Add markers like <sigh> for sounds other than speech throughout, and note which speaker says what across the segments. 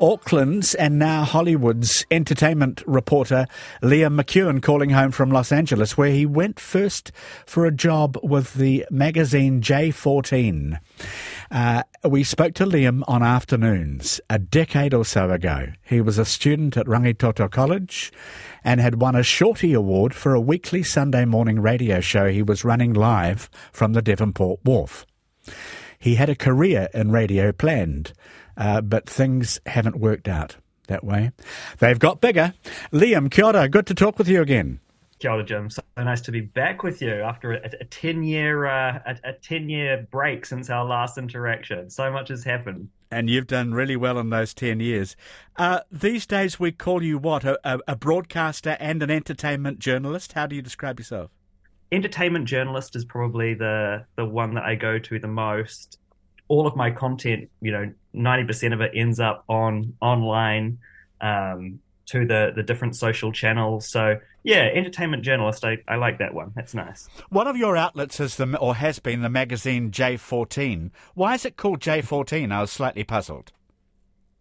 Speaker 1: Auckland's and now Hollywood's entertainment reporter Liam McEwan calling home from Los Angeles, where he went first for a job with the magazine J14. Uh, we spoke to Liam on afternoons a decade or so ago. He was a student at Rangitoto College and had won a Shorty Award for a weekly Sunday morning radio show he was running live from the Devonport Wharf. He had a career in radio planned, uh, but things haven't worked out that way. They've got bigger. Liam, kia ora, good to talk with you again.
Speaker 2: Kia ora, Jim. So nice to be back with you after a, a ten year uh, a, a ten year break since our last interaction. So much has happened,
Speaker 1: and you've done really well in those ten years. Uh, these days, we call you what a, a broadcaster and an entertainment journalist. How do you describe yourself?
Speaker 2: entertainment journalist is probably the the one that I go to the most. All of my content, you know, ninety percent of it ends up on online um, to the the different social channels. So yeah, entertainment journalist. I, I like that one. That's nice.
Speaker 1: One of your outlets is the or has been the magazine J14. Why is it called J14? I was slightly puzzled.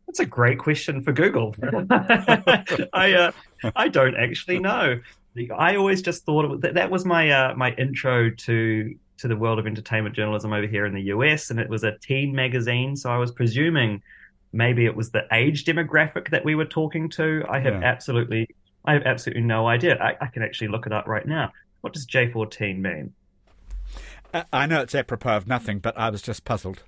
Speaker 2: That's a great question for Google. <laughs> I uh, I don't actually know. I always just thought it was, that, that was my uh, my intro to to the world of entertainment journalism over here in the US, and it was a teen magazine. So I was presuming maybe it was the age demographic that we were talking to. I have yeah. absolutely I have absolutely no idea. I, I, can actually look it up right now. What does J14 mean?
Speaker 1: Uh, I know it's apropos of nothing, but I was just puzzled.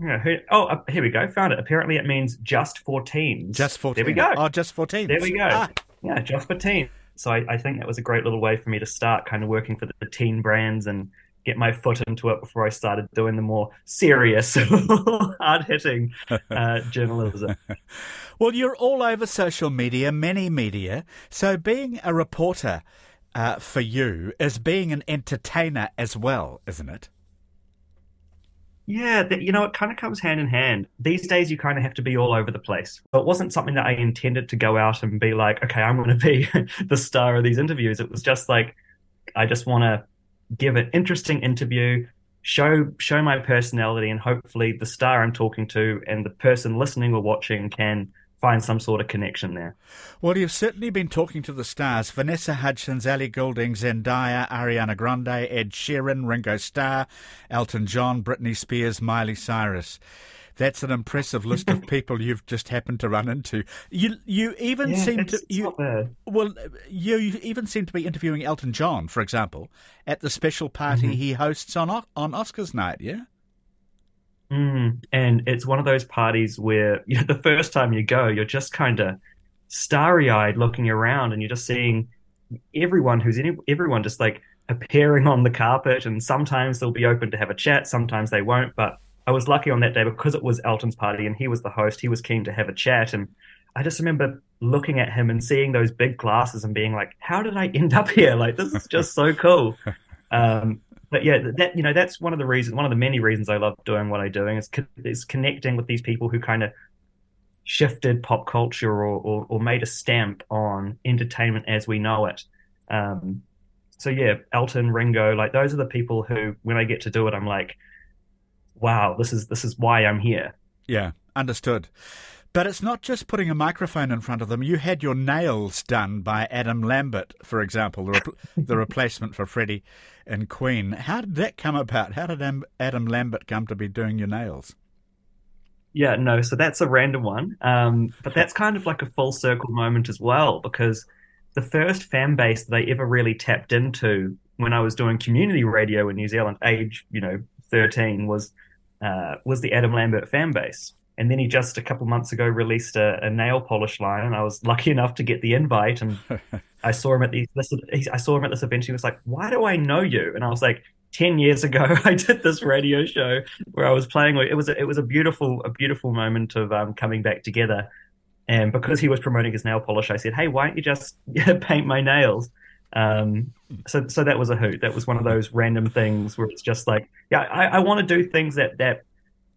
Speaker 2: Yeah. Who, oh, uh, here we go. Found it. Apparently, it means just for teens.
Speaker 1: Just for
Speaker 2: There we go.
Speaker 1: Oh, just for teens.
Speaker 2: There we go.
Speaker 1: Ah.
Speaker 2: Yeah, just for teens. So I, I, think that was a great little way for me to start kind of working for the teen brands and get my foot into it before I started doing the more serious, <laughs> hard hitting <laughs> uh, journalism. <laughs>
Speaker 1: well, you're all over social media, many media. So being a reporter uh, for you is being an entertainer as well, isn't it?
Speaker 2: Yeah, you know, it kind of comes hand in hand. These days, you kind of have to be all over the place. It wasn't something that I intended to go out and be like, okay, I'm going to be the star of these interviews. It was just like, I just want to give an interesting interview, show show my personality, and hopefully the star I'm talking to and the person listening or watching can find some sort of connection there.
Speaker 1: Well, you've certainly been talking to the stars Vanessa Hudgens, Ellie Goulding, Zendaya, Ariana Grande, Ed Sheeran, Ringo Starr, Elton John, Britney Spears, Miley Cyrus. That's an impressive list of <laughs> people you've just happened to run into. You you even
Speaker 2: yeah,
Speaker 1: seem
Speaker 2: to
Speaker 1: you well you, you, even seem to be interviewing Elton John, for example, at the special party mm-hmm. he hosts on on Oscars night. Yeah.
Speaker 2: Mm, and it's one of those parties where you know, the first time you go, you're just kind of starry eyed looking around and you're just seeing everyone who's in everyone just like appearing on the carpet. And sometimes they'll be open to have a chat, sometimes they won't. But I was lucky on that day because it was Elton's party and he was the host. He was keen to have a chat. And I just remember looking at him and seeing those big glasses and being like, how did I end up <laughs> here? Like, this is just so cool. <laughs> Um, but yeah, that you know that's one of the reasons, one of the many reasons I love doing what I'm doing is is connecting with these people who kind of shifted pop culture or, or, or made a stamp on entertainment as we know it. Um, so yeah, Elton, Ringo, like those are the people who, when I get to do it, I'm like, wow, this is this is why I'm here.
Speaker 1: Yeah, understood. But it's not just putting a microphone in front of them. You had your nails done by Adam Lambert, for example, the, re- <laughs> the replacement for Freddie and Queen. How did that come about? How did Adam Lambert come to be doing your nails?
Speaker 2: Yeah, no, so that's a random one. Um, but that's kind of like a full circle moment as well, because the first fan base that I ever really tapped into when I was doing community radio in New Zealand, age, you know, 13, was uh, was the Adam Lambert fan base. And then he just a couple months ago released a, a, nail polish line, and I was lucky enough to get the invite. And <laughs> I saw him at the this, I saw him at this event. He was like, "Why do I know you?" And I was like, 10 years ago <laughs> i did this radio show where i was playing it was a, it was a beautiful a beautiful moment of um, coming back together and because he was promoting his nail polish i said hey why don't you just <laughs> paint my nails um, so so that was a hoot that was one of those random things where it's just like yeah i, I want to do things that that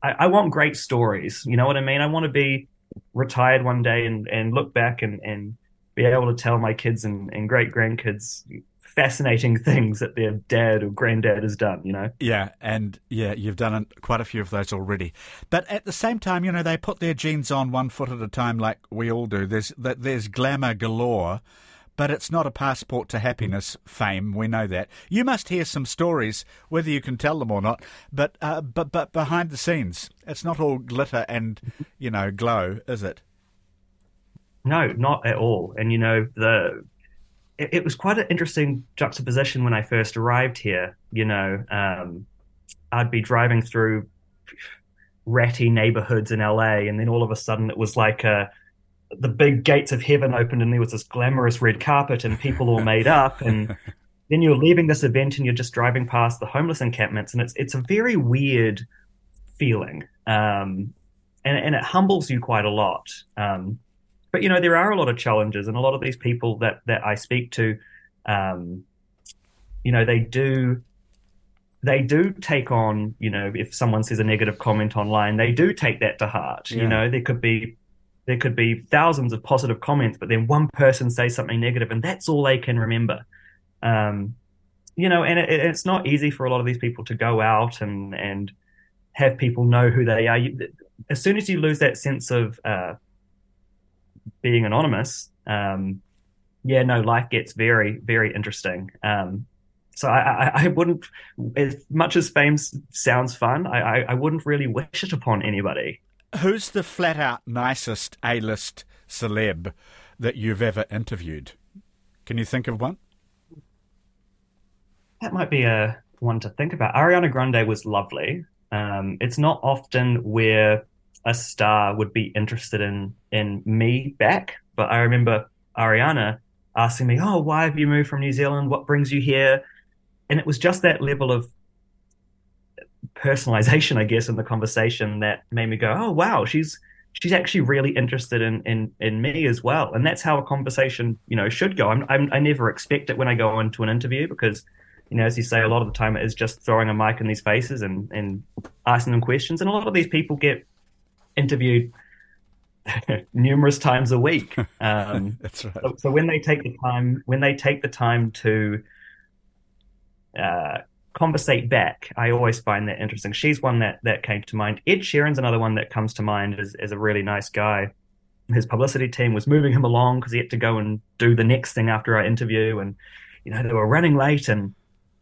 Speaker 2: I, I, want great stories. You know what I mean? I want to be retired one day and, and look back and, and be able to tell my kids and, and great grandkids fascinating <laughs> things that their dad or granddad has done, you know?
Speaker 1: Yeah, and yeah, you've done quite a few of those already. But at the same time, you know, they put their jeans on one foot at a time like we all do. There's there's glamour galore, but it's not a passport to happiness, fame. We know that. You must hear some stories, whether you can tell them or not, but uh, but but behind the scenes, it's not all glitter and, you know, glow, is it?
Speaker 2: No, not at all. And you know, the it, it, was quite an interesting juxtaposition when I first arrived here. You know, um, I'd be driving through ratty neighborhoods in LA, and then all of a sudden it was like uh, the big gates of heaven opened, and there was this glamorous red carpet, and people all made up, and <laughs> then you're leaving this event, and you're just driving past the homeless encampments, and it's it's a very weird feeling, um, and and it humbles you quite a lot. Um, but you know there are a lot of challenges, and a lot of these people that that I speak to, um, you know, they do they do take on, you know, if someone says a negative comment online, they do take that to heart. Yeah. You know, there could be there could be thousands of positive comments, but then one person says something negative, and that's all they can remember. Um, you know, and it, it's not easy for a lot of these people to go out and and have people know who they are. You, as soon as you lose that sense of uh, being anonymous, um, yeah, no, life gets very, very interesting. Um, so I, I, I, wouldn't, as much as fame sounds fun, I, I, I wouldn't really wish it upon anybody.
Speaker 1: Who's the flat out nicest A list celeb that you've ever interviewed? Can you think of one?
Speaker 2: That might be a one to think about. Ariana Grande was lovely. Um, it's not often where a star would be interested in in me back. But I remember Ariana asking me, "Oh, why have you moved from New Zealand? What brings you here?" And it was just that level of personalization, I guess, in the conversation that made me go, "Oh, wow, she's she's actually really interested in in in me as well." And that's how a conversation, you know, should go. I'm, I'm I never expect it when I go into an interview because you know, as you say, a lot of the time it is just throwing a mic in these faces and, and asking them questions. And a lot of these people get interviewed <laughs> numerous times a week. <laughs> Um,
Speaker 1: That's right.
Speaker 2: So, so, when they take the time, when they take the time to uh, conversate back, I always find that interesting. She's one that that came to mind. Ed Sheeran's another one that comes to mind as, as a really nice guy. His publicity team was moving him along because he had to go and do the next thing after our interview, and you know they were running late and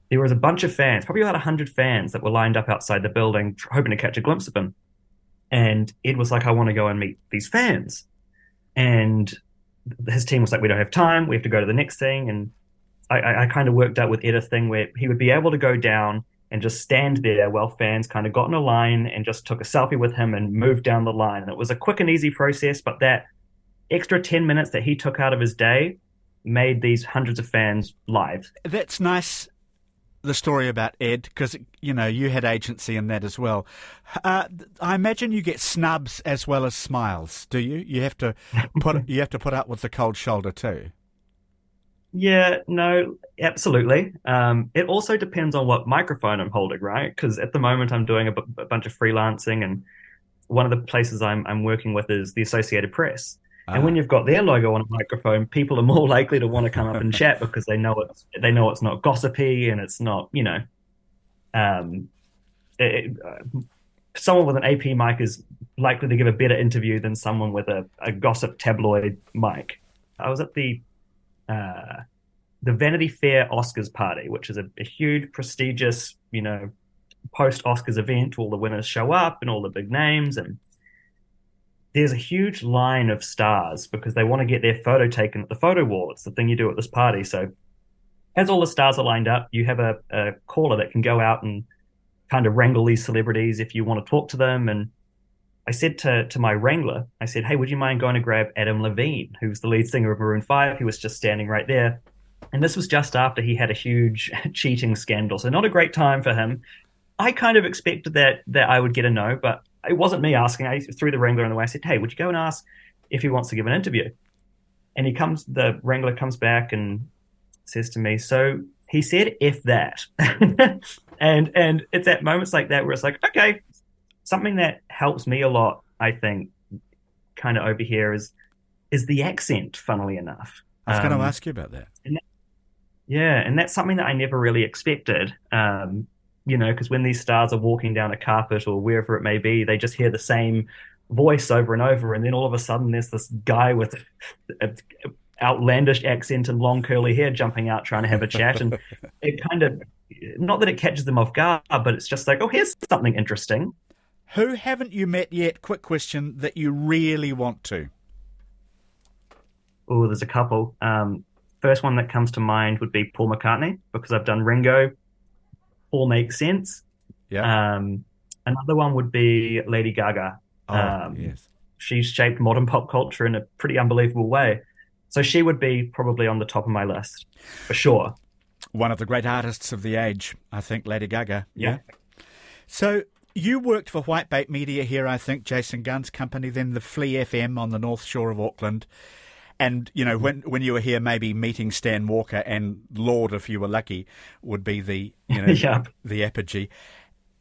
Speaker 2: there was a bunch of fans, probably about 100 fans that were lined up outside the building hoping to catch a glimpse of him. And Ed was like, I want to go and meet these fans. And his team was like, we don't have time. We have to go to the next thing. And I, I kind of worked out with Ed a thing where he would be able to go down and just stand there while fans kind of got in a line and just took a selfie with him and moved down the line. And it was a quick and easy process, but that extra 10 minutes that he took out of his day made these hundreds of fans live.
Speaker 1: That's nice the story about Ed because you know you had agency in that as well. Uh, I imagine you get snubs as well as smiles. Do you? You have to put <laughs> you have to put up with the cold shoulder too.
Speaker 2: Yeah, no, absolutely. Um, it also depends on what microphone I'm holding, right? Because at the moment I'm doing a, b- a bunch of freelancing, and one of the places I'm, I'm working with is the Associated Press. And when ah. you've got their logo on a microphone, people are more <laughs> likely to want to come up and chat <laughs> because they know it's they know it's not gossipy and it's not you know, um, it, uh, someone with an AP mic is likely to give a better interview than someone with a, a gossip tabloid mic. I was at the uh, the Vanity Fair Oscars party, which is a, a huge, prestigious, you know, post Oscars event. All the winners show up and all the big names and there's a huge line of stars because they want to get their photo taken at the photo wall. It's the thing you do at this party. So as all the stars are lined up, you have a, a caller that can go out and kind of wrangle these celebrities if you want to talk to them. And I said to, to my wrangler, I said, Hey, would you mind going to grab Adam Levine, who's the lead singer of Maroon 5? He was just standing right there. And this was just after he had a huge <laughs> cheating scandal. So not a great time for him. I kind of expected that that I would get a no, but it wasn't me asking. I threw the wrangler in the way. I said, "Hey, would you go and ask if he wants to give an interview?" And he comes. The wrangler comes back and says to me, "So he said, if that." <laughs> and and it's at moments like that where it's like, okay, something that helps me a lot. I think, kind of over here is is the accent. Funnily enough,
Speaker 1: I was um, going to ask you about that.
Speaker 2: that Yeah, and that's something that I never really expected. Um, you know, because when these stars are walking down a carpet or wherever it may be, they just hear the same voice over and over, and then all of a sudden there's this guy with an outlandish accent and long curly hair jumping out trying to have a chat, and <laughs> it kind of not that it catches them off guard, but it's just like, oh, here's something interesting.
Speaker 1: Who haven't you met yet? Quick question that you really want to.
Speaker 2: Oh, there's a couple. Um, first one that comes to mind would be Paul McCartney because I've done Ringo. Paul makes sense.
Speaker 1: Yeah.
Speaker 2: Um, another one would be Lady Gaga.
Speaker 1: Oh,
Speaker 2: um,
Speaker 1: yes.
Speaker 2: She's shaped modern pop culture in a pretty unbelievable way. So she would be probably on the top of my list for sure.
Speaker 1: One of the great artists of the age, I think, Lady Gaga.
Speaker 2: Yeah.
Speaker 1: So you worked for Whitebait Media here, I think, Jason Gunn's company, then the Flea FM on the north shore of Auckland. And, you know, mm-hmm. when when you were here, maybe meeting Stan Walker and Lorde, if you were lucky, would be the, you know, <laughs>
Speaker 2: Yeah.
Speaker 1: the apogee.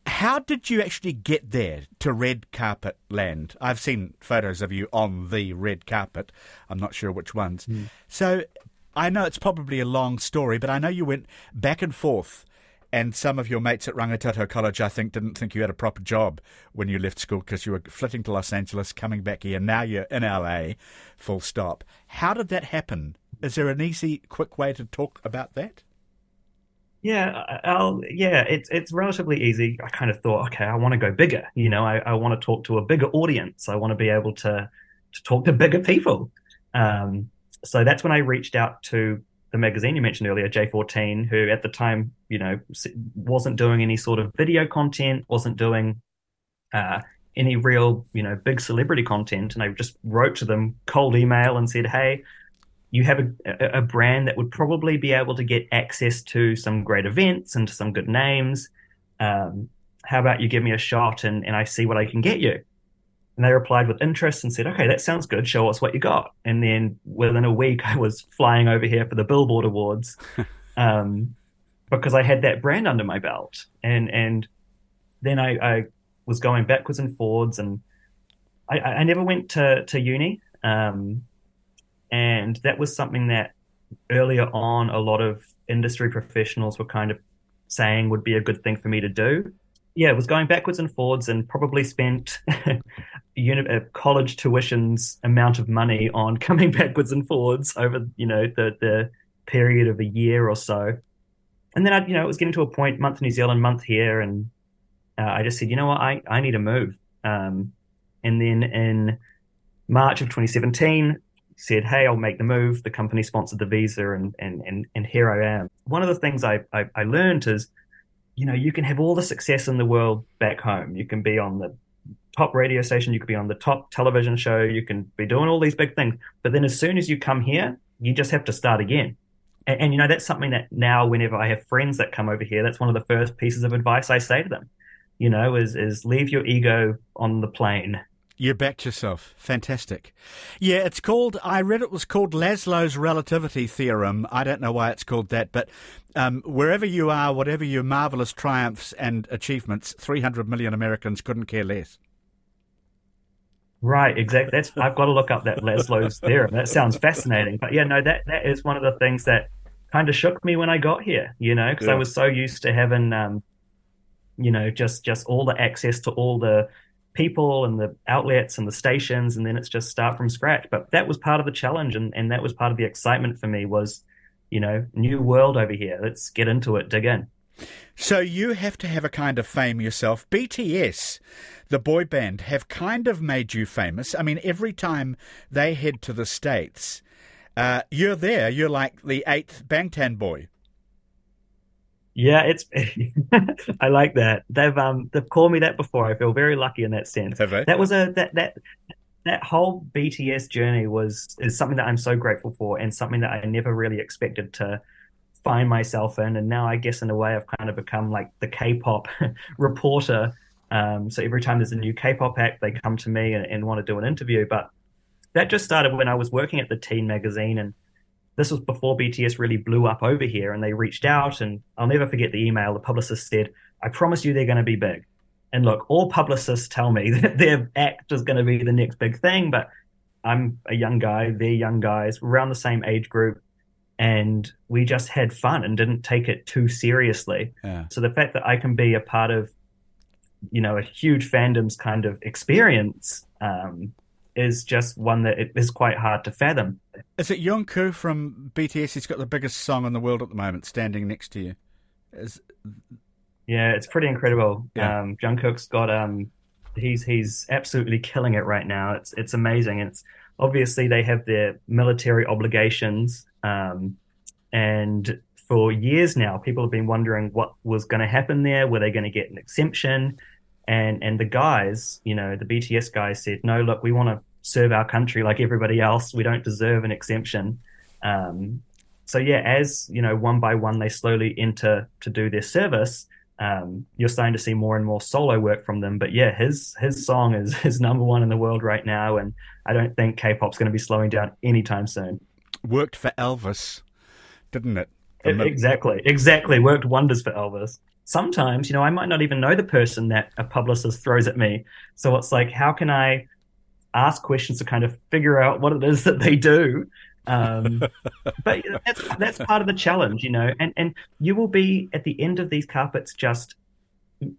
Speaker 1: How did you actually get there to red carpet land? I've seen photos of you on the red carpet. I'm not sure which ones. Hmm. So I know it's probably a long story, but I know you went back and forth, and some of your mates at Rangitoto College, I think, didn't think you had a proper job when you left school because you were flitting to Los Angeles, coming back here. Now you're in LA, full stop. How did that happen? Is there an easy, quick way to talk about that?
Speaker 2: Yeah, I'll, yeah, it's it's relatively easy. I kind of thought, okay, I want to go bigger. You know, I, I want to talk to a bigger audience. I want to be able to to talk to bigger people. Um, so that's when I reached out to the magazine you mentioned earlier, J14, who at the time, you know, wasn't doing any sort of video content, wasn't doing uh, any real, you know, big celebrity content. And I just wrote to them cold email and said, hey, you have a, a, brand that would probably be able to get access to some great events and to some good names. Um, how about you give me a shot and, and I see what I can get you? And they replied with interest and said, okay, that sounds good. Show us what you got. And then within a week, <laughs> I was flying over here for the Billboard Awards <laughs> um, because I had that brand under my belt. And, and then I, I was going backwards and forwards and I, I never went to, to uni. Um, and that was something that earlier on, a lot of industry professionals were kind of saying would be a good thing for me to do. Yeah, was going backwards and forwards and probably spent <laughs> uni- uh, college tuition's amount of money on <laughs> coming backwards and forwards over, you know, the, the period of a year or so. And then I, you know, it was getting to a point, month New Zealand, month here, and uh, I just said, you know what, I, I need to move. Um, and then in March of 2017, said, "Hey, I'll make the move." The company sponsored the visa, and and and and here I am. One of the things I I, I learned is, you know, you can have all the success in the world back home. You can be on the top radio station, you could be on the top television show, you can be doing all these big things. But then as soon as you come here, you just have to start again. And, and you know, that's something that now, whenever I have friends that come over here, that's one of the first pieces of advice I say to them. You know, is is leave your ego on the plane
Speaker 1: You backed yourself. Fantastic. Yeah, it's called, I read it was called Laszlo's relativity theorem. I don't know why it's called that, but um, wherever you are, whatever your marvelous triumphs and achievements, 300 million Americans couldn't care less.
Speaker 2: Right, exactly. That's I've got to look up that Laszlo's theorem. That sounds fascinating. But yeah, no, that that is one of the things that kind of shook me when I got here. You know, because
Speaker 1: Yeah.
Speaker 2: I was so used to having, um, you know, just just all the access to all the people and the outlets and the stations, and then it's just start from scratch. But that was part of the challenge, and and that was part of the excitement for me was, you know, new world over here. Let's get into it, dig in.
Speaker 1: So you have to have a kind of fame yourself. BTS, the boy band, have kind of made you famous. I mean, every time they head to the States, uh, you're there. You're like the eighth Bangtan boy.
Speaker 2: Yeah, it's. <laughs> I like that. They've um they've called me that before. I feel very lucky in that sense.
Speaker 1: Have they?
Speaker 2: That was a that that that whole BTS journey was is something that I'm so grateful for and something that I never really expected to find myself in. And now I guess in a way I've kind of become like the K-pop <laughs> reporter. Um, so every time there's a new K-pop act, they come to me and, and want to do an interview. But that just started when I was working at the Teen magazine and this was before BTS really blew up over here and they reached out and I'll never forget the email. The publicist said, I promise you they're going to be big. And look, all publicists tell me <laughs> that their act is going to be the next big thing, but I'm a young guy, they're young guys, around the same age group. and we just had fun and didn't take it too seriously.
Speaker 1: Yeah.
Speaker 2: So the fact that I can be a part of, you know, a huge fandom's kind of experience um, is just one that it is quite hard to fathom.
Speaker 1: Is it Jungkook from BTS? He's got the biggest song in the world at the moment, standing next to you. Is
Speaker 2: yeah, it's pretty incredible.
Speaker 1: Yeah.
Speaker 2: Um, Jungkook's got um, he's he's absolutely killing it right now. It's it's amazing. It's obviously they have their military obligations, um, and for years now, people have been wondering what was going to happen there. Were they going to get an exemption? And and the guys, you know, the BTS guys said, no, look, we want to serve our country like everybody else. We don't deserve an exemption. Um, so yeah, as you know, one by one they slowly enter to do their service. Um, you're starting to see more and more solo work from them. But yeah, his his song is <laughs> is number one in the world right now, and I don't think K-pop's going to be slowing down anytime soon.
Speaker 1: worked for Elvis, didn't it?
Speaker 2: It- exactly, exactly. Worked wonders for Elvis. Sometimes, you know, I might not even know the person that a publicist throws at me. So it's like, how can I ask questions to kind of figure out what it is that they do? Um, <laughs> but that's that's part of the challenge, you know. And and you will be at the end of these carpets just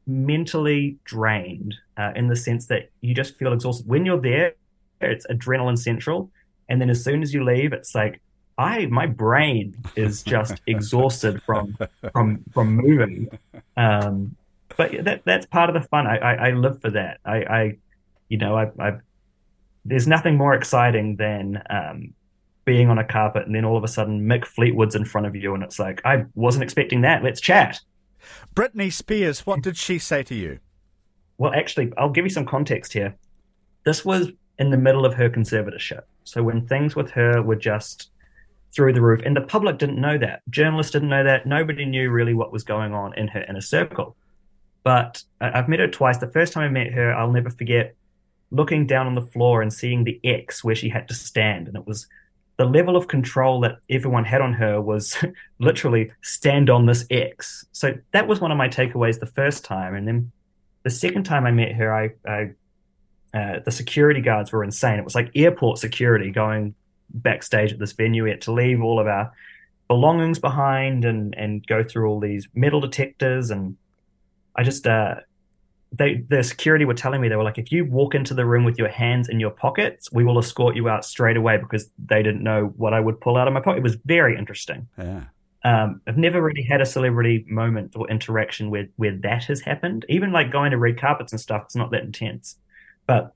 Speaker 2: mentally drained uh, in the sense that you just feel exhausted when you're there. It's adrenaline central, and then as soon as you leave, it's like I my brain is just <laughs> exhausted from from from moving. Um, but that that's part of the fun. I, I, I live for that. I, I you know I, I there's nothing more exciting than um, being on a carpet and then all of a sudden Mick Fleetwood's in front of you and it's like I wasn't expecting that. Let's chat.
Speaker 1: Britney Spears, what did she say to you?
Speaker 2: Well, actually, I'll give you some context here. This was in the middle of her conservatorship. So when things with her were just through the roof, and the public didn't know that, journalists didn't know that, nobody knew really what was going on in her inner circle. But I- I've met her twice. The first time I met her, I'll never forget looking down on the floor and seeing the X where she had to stand. And it was the level of control that everyone had on her was <laughs> literally stand on this X. So that was one of my takeaways the first time. And then the second time I met her, I, I uh, the security guards were insane. It was like airport security going backstage at this venue. We had to leave all of our belongings behind and and go through all these metal detectors. And I just uh, they the security were telling me they were like, if you walk into the room with your hands in your pockets, we will escort you out straight away because they didn't know what I would pull out of my pocket. It was very interesting.
Speaker 1: Yeah.
Speaker 2: Um, I've never really had a celebrity moment or interaction where where that has happened. Even like going to red carpets and stuff, it's not that intense. But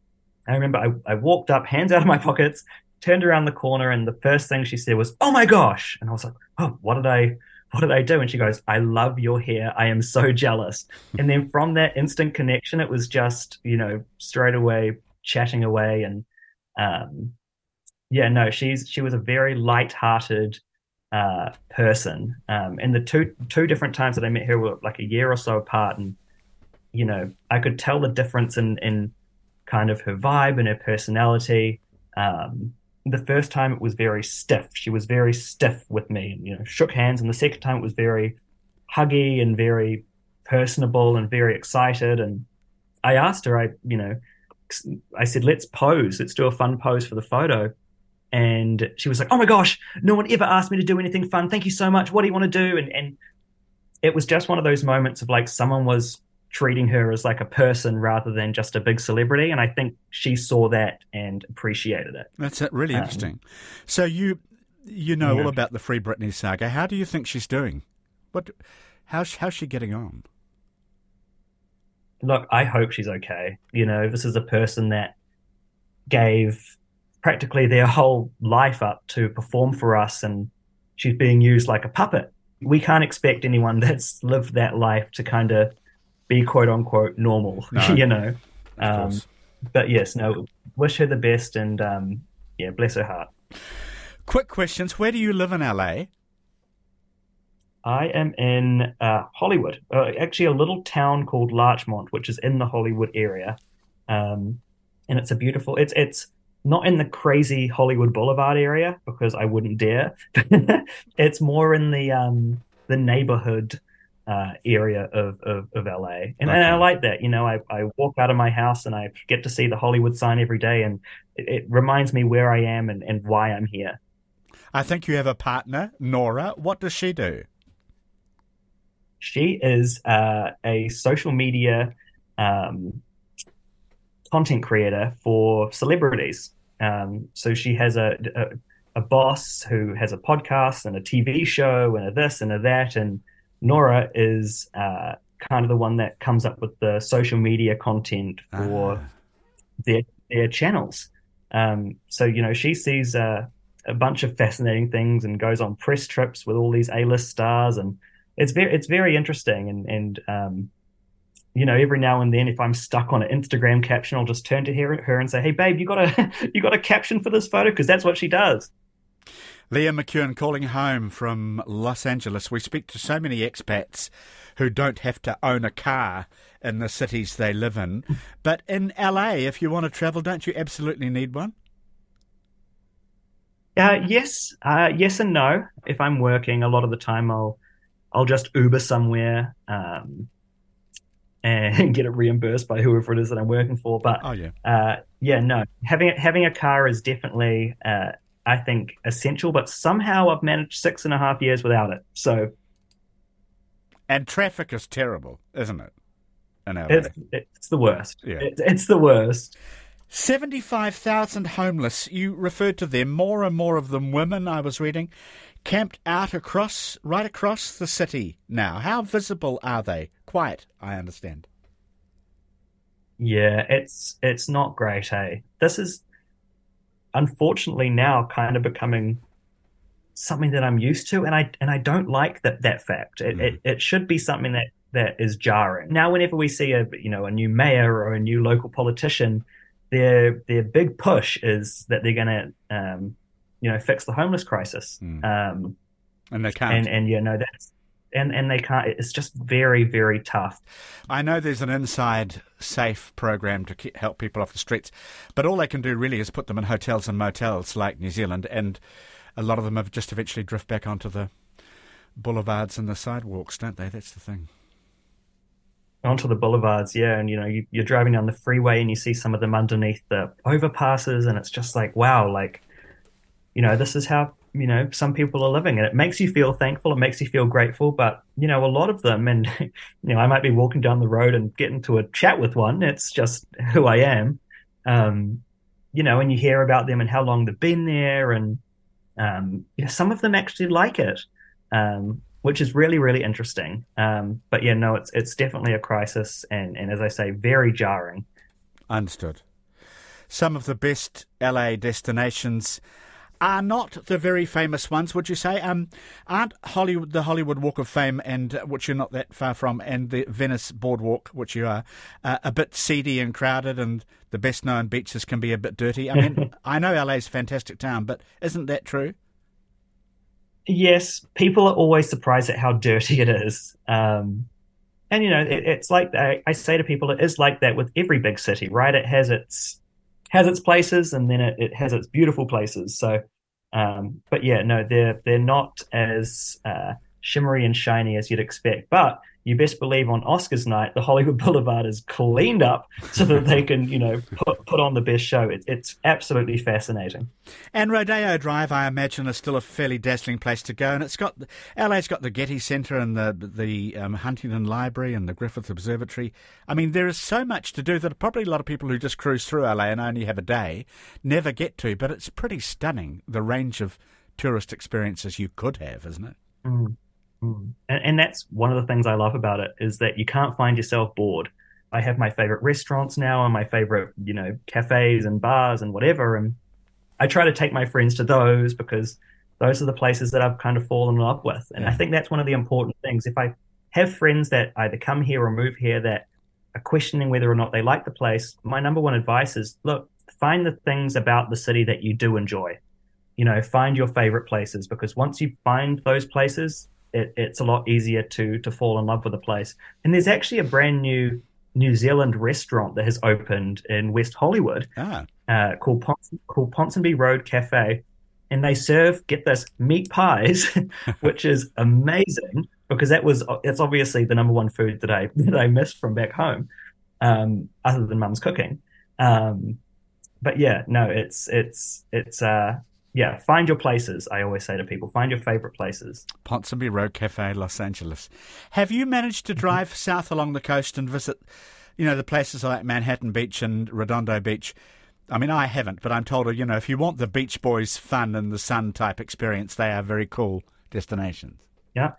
Speaker 2: I remember I, I walked up, hands out of my <laughs> pockets, turned around the corner, and the first thing she said was, "Oh my gosh!" And I was like, "Oh, what did I?" What did I do? And she goes, I love your hair. I am so jealous. <laughs> And then from that instant connection, it was just, you know, straight away chatting away. And um, yeah, no, she's she was a very light-hearted uh, person. Um, and the two two different times that I met her were like a year or so apart, and you know, I could tell the difference in in kind of her vibe and her personality. Um, the first time it was very stiff. She was very stiff with me, and you know, shook hands. And the second time it was very huggy and very personable and very excited. And I asked her, I you know, I said, let's pose. Let's do a fun pose for the photo. And she was like, "Oh my gosh, no one ever asked me to do anything fun. Thank you so much. What do you want to do?" And and it was just one of those moments of like someone was treating her as like a person rather than just a big celebrity. And I think she saw that and appreciated it.
Speaker 1: That's really
Speaker 2: Um,
Speaker 1: interesting. so you you know
Speaker 2: yeah.
Speaker 1: all about the Free Britney saga. How do you think she's doing? What how's how's she getting on?
Speaker 2: Look, I hope she's okay. You know, this is a person that gave practically their whole life up to perform for us, and she's being used like a puppet. We can't expect anyone <laughs> that's lived that life to kind of be quote unquote normal, <laughs>
Speaker 1: No.
Speaker 2: you know. Um, but yes, no, wish her the best and um, yeah, bless her heart.
Speaker 1: Quick questions. Where do you live in LA?
Speaker 2: I am in uh, Hollywood, uh, actually a little town called Larchmont, which is in the Hollywood area, um, and it's a beautiful. It's it's not in the crazy Hollywood Boulevard area because I wouldn't dare. <laughs> it's more in the um, the neighborhood uh, area of, of, of LA, and, and I like that. You know, I, I walk out of my house and I get to see the Hollywood sign every day, and it, it reminds me where I am and, and why I'm here.
Speaker 1: I think you have a partner, Nora. What does she do?
Speaker 2: She is uh, a social media um, content creator for celebrities. Um, so she has a, a, a boss who has a podcast and a TV show and a this and a that, and Nora is uh, kind of the one that comes up with the social media content for ah. their their channels. Um, so you know, she sees uh, a bunch of fascinating things and goes on press trips with all these A list stars, and it's very it's very interesting. And and um, you know, every now and then, if I'm stuck on an Instagram caption, I'll just turn to her, her and say, "Hey, babe, you got a <laughs> you got a caption for this photo?" Because that's what she does.
Speaker 1: Liam McEwan calling home from Los Angeles. We speak to so many expats who don't have to own a car in the cities they live in. <laughs> But in LA, if you want to travel, don't you absolutely need one?
Speaker 2: Uh, yes, uh, yes and no. If I'm working, a lot of the time I'll I'll just Uber somewhere um, and <laughs> get it reimbursed by whoever it is that I'm working for. But
Speaker 1: oh, yeah.
Speaker 2: Uh, yeah, no, having having a car is definitely uh, I think essential. But somehow I've managed six and a half years without it. So
Speaker 1: and traffic is terrible, isn't it?
Speaker 2: It's, it's the worst.
Speaker 1: Yeah.
Speaker 2: It, it's the worst.
Speaker 1: 75,000 homeless. You referred to them, more and more of them women, I was reading, camped out across, right across the city now. How visible are they? Quiet, I understand.
Speaker 2: Yeah, it's it's not great, eh? This is unfortunately now kind of becoming something that I'm used to, and I and I don't like that that fact. It, mm. it, it should be something that that is jarring. Now, whenever we see a you know a new mayor or a new local politician, their their big push is that they're going to um, you know fix the homeless crisis.
Speaker 1: Mm. Um, and they can't.
Speaker 2: And and you know that's and and they can't. It's just very very tough.
Speaker 1: I know there's an inside safe program to help people off the streets, but all they can do really is put them in hotels and motels like New Zealand, and a lot of them have just eventually drift back onto the boulevards and the sidewalks, don't they? That's the thing
Speaker 2: onto the boulevards, yeah, and you know you, are driving down the freeway and you see some of them underneath the overpasses, and it's just like wow, like you know this is how you know some people are living, and it makes you feel thankful, it makes you feel grateful, but you know a lot of them, and <laughs> you know I might be walking down the road and get into a chat with one. It's just <laughs> who I am, um, you know, and you hear about them and how long they've been there, and um, you know some of them actually like it. Um, which is really really interesting. Um, but yeah, no, it's it's definitely a crisis, and and as I say, very jarring.
Speaker 1: Understood. Some of the best LA destinations are not the very famous ones, would you say? Um, aren't Hollywood, the Hollywood Walk of Fame, and uh, which you're not that far from, and the Venice Boardwalk, which you are, uh, a bit seedy and crowded, and the best known beaches can be a bit dirty. I mean, <laughs> I know LA's a fantastic town, but isn't that true?
Speaker 2: yes, people are always surprised at how dirty it is. Um, and you know, it, it's like I, I, say to people, it is like that with every big city, right? It has its has its places, and then it, it has its beautiful places. So, um, but yeah, no, they're they're not as uh, shimmery and shiny as you'd expect, but you best believe on Oscars night, the Hollywood <laughs> Boulevard is cleaned up so that they can, you know, put, put on the best show. It, it's absolutely fascinating.
Speaker 1: And Rodeo Drive, I imagine, is still a fairly dazzling place to go. And it's got, LA's got the Getty Centre and the, the um, Huntington Library and the Griffith Observatory. I mean, there is so much to do that probably a lot of people who just cruise through LA and only have a day never get to. But it's pretty stunning, the range of tourist experiences you could have, isn't it?
Speaker 2: Mm. Mm. And, and that's one of the things I love about it is that you can't find yourself bored. I have my favorite restaurants now and my favorite, you know, cafes and bars and whatever. And I try to take my friends to those because those are the places that I've kind of fallen in love with. And yeah. I think that's one of the important things. If I have friends that either come here or move here that are questioning whether or not they like the place, my number one advice is look, find the things about the city that you do enjoy. You know, find your favorite places because once you find those places, it, it's a lot easier to to fall in love with a place. And there's actually a brand new New Zealand restaurant that has opened in West Hollywood
Speaker 1: ah.
Speaker 2: uh, called Pons- called Ponsonby Road Cafe, and they serve get this meat pies, <laughs> which is amazing because that was it's obviously the number one food that I <laughs> that I missed from back home, um, other than mum's cooking. Um, but yeah, no, it's it's it's uh, yeah, find your places. I always say to people, find your favorite places.
Speaker 1: Ponsonby Road Cafe, Los Angeles. Have you managed to drive mm-hmm. south along the coast and visit, you know, the places like Manhattan Beach and Redondo Beach? I mean, I haven't, but I'm told, you know, if you want the Beach Boys fun and the sun type experience, they are very cool destinations.
Speaker 2: Yeah,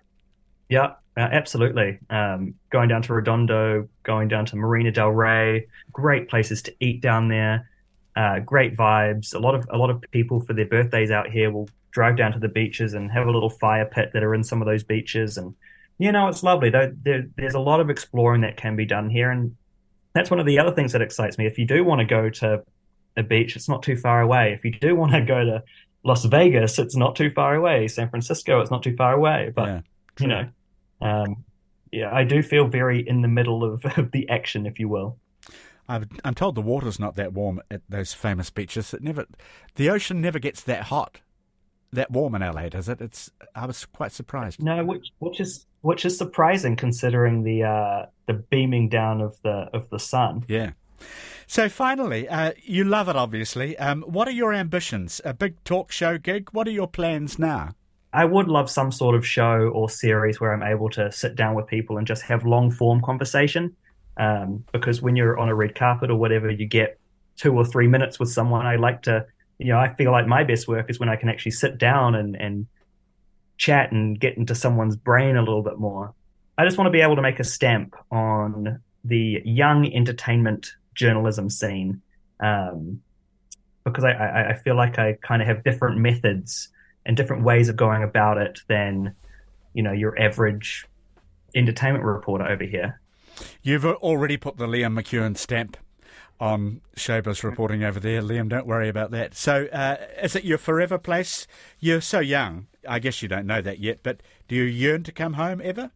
Speaker 2: yeah, uh, absolutely. Um, going down to Redondo, going down to Marina Del Rey, great places to eat down there. Uh, great vibes. A lot of a lot of people for their birthdays out here will drive down to the beaches and have a little fire pit that are in some of those beaches, and you know it's lovely. There, there, there's a lot of exploring that can be done here, and that's one of the other things that excites me. If you do want to go to a beach, it's not too far away. If you do want to go to Las Vegas, it's not too far away. San Francisco, it's not too far away. But yeah, you know, um, yeah, I do feel very in the middle of, <laughs> of the action, if you will.
Speaker 1: I'm told the water's not that warm at those famous beaches. It never, the ocean never gets that hot, that warm in LA, does it? It's. I was quite surprised.
Speaker 2: No, which which is which is surprising considering the uh, the beaming down of the of the sun.
Speaker 1: Yeah. So finally, uh, you love it, obviously. Um, what are your ambitions? A big talk show gig? What are your plans now?
Speaker 2: I would love some sort of show or series where I'm able to sit down with people and just have long form conversation. Um, because when you're on a red carpet or whatever, you get two or three minutes with someone. I like to, you know, I feel like my best work is when I can actually sit down and, and chat and get into someone's brain a little bit more. I just want to be able to make a stamp on the young entertainment journalism scene um, because I, I, I feel like I kind of have different methods and different ways of going about it than you know your average entertainment reporter over here.
Speaker 1: You've already put the Liam McEwan stamp on Showbiz reporting over there. Liam, don't worry about that. So, uh, is it your forever place? You're so young. I guess you don't know that yet, but do you yearn to come home ever?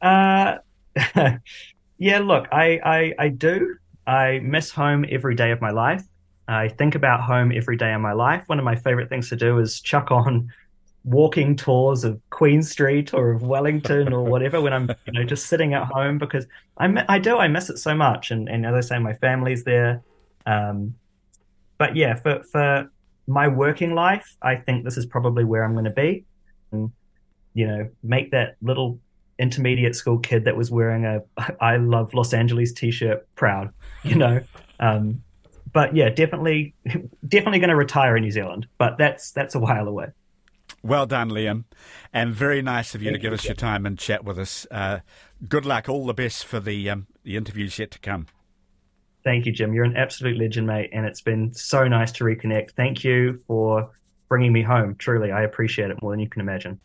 Speaker 2: Uh, <laughs> yeah, look, I, I, I do. I miss home every day of my life. I think about home every day of my life. One of my favorite things to do is chuck on walking tours of Queen Street or of Wellington or <laughs> whatever when I'm you know just sitting at home because I I do I miss it so much. And and as I say my family's there. Um, but yeah for for my working life I think this is probably where I'm going to be. And you know make that little intermediate school kid that was wearing a <laughs> I love Los Angeles t-shirt proud <laughs> you know? Um, but yeah definitely definitely going to retire in New Zealand but that's that's a while away
Speaker 1: well done, Liam, and very nice of you Thank to give you, us your time and chat with us. Uh, good luck, all the best for the um, the interviews yet to come.
Speaker 2: Thank you, Jim. You're an absolute legend, mate, and it's been so nice to reconnect. Thank you for bringing me home. Truly, I appreciate it more than you can imagine.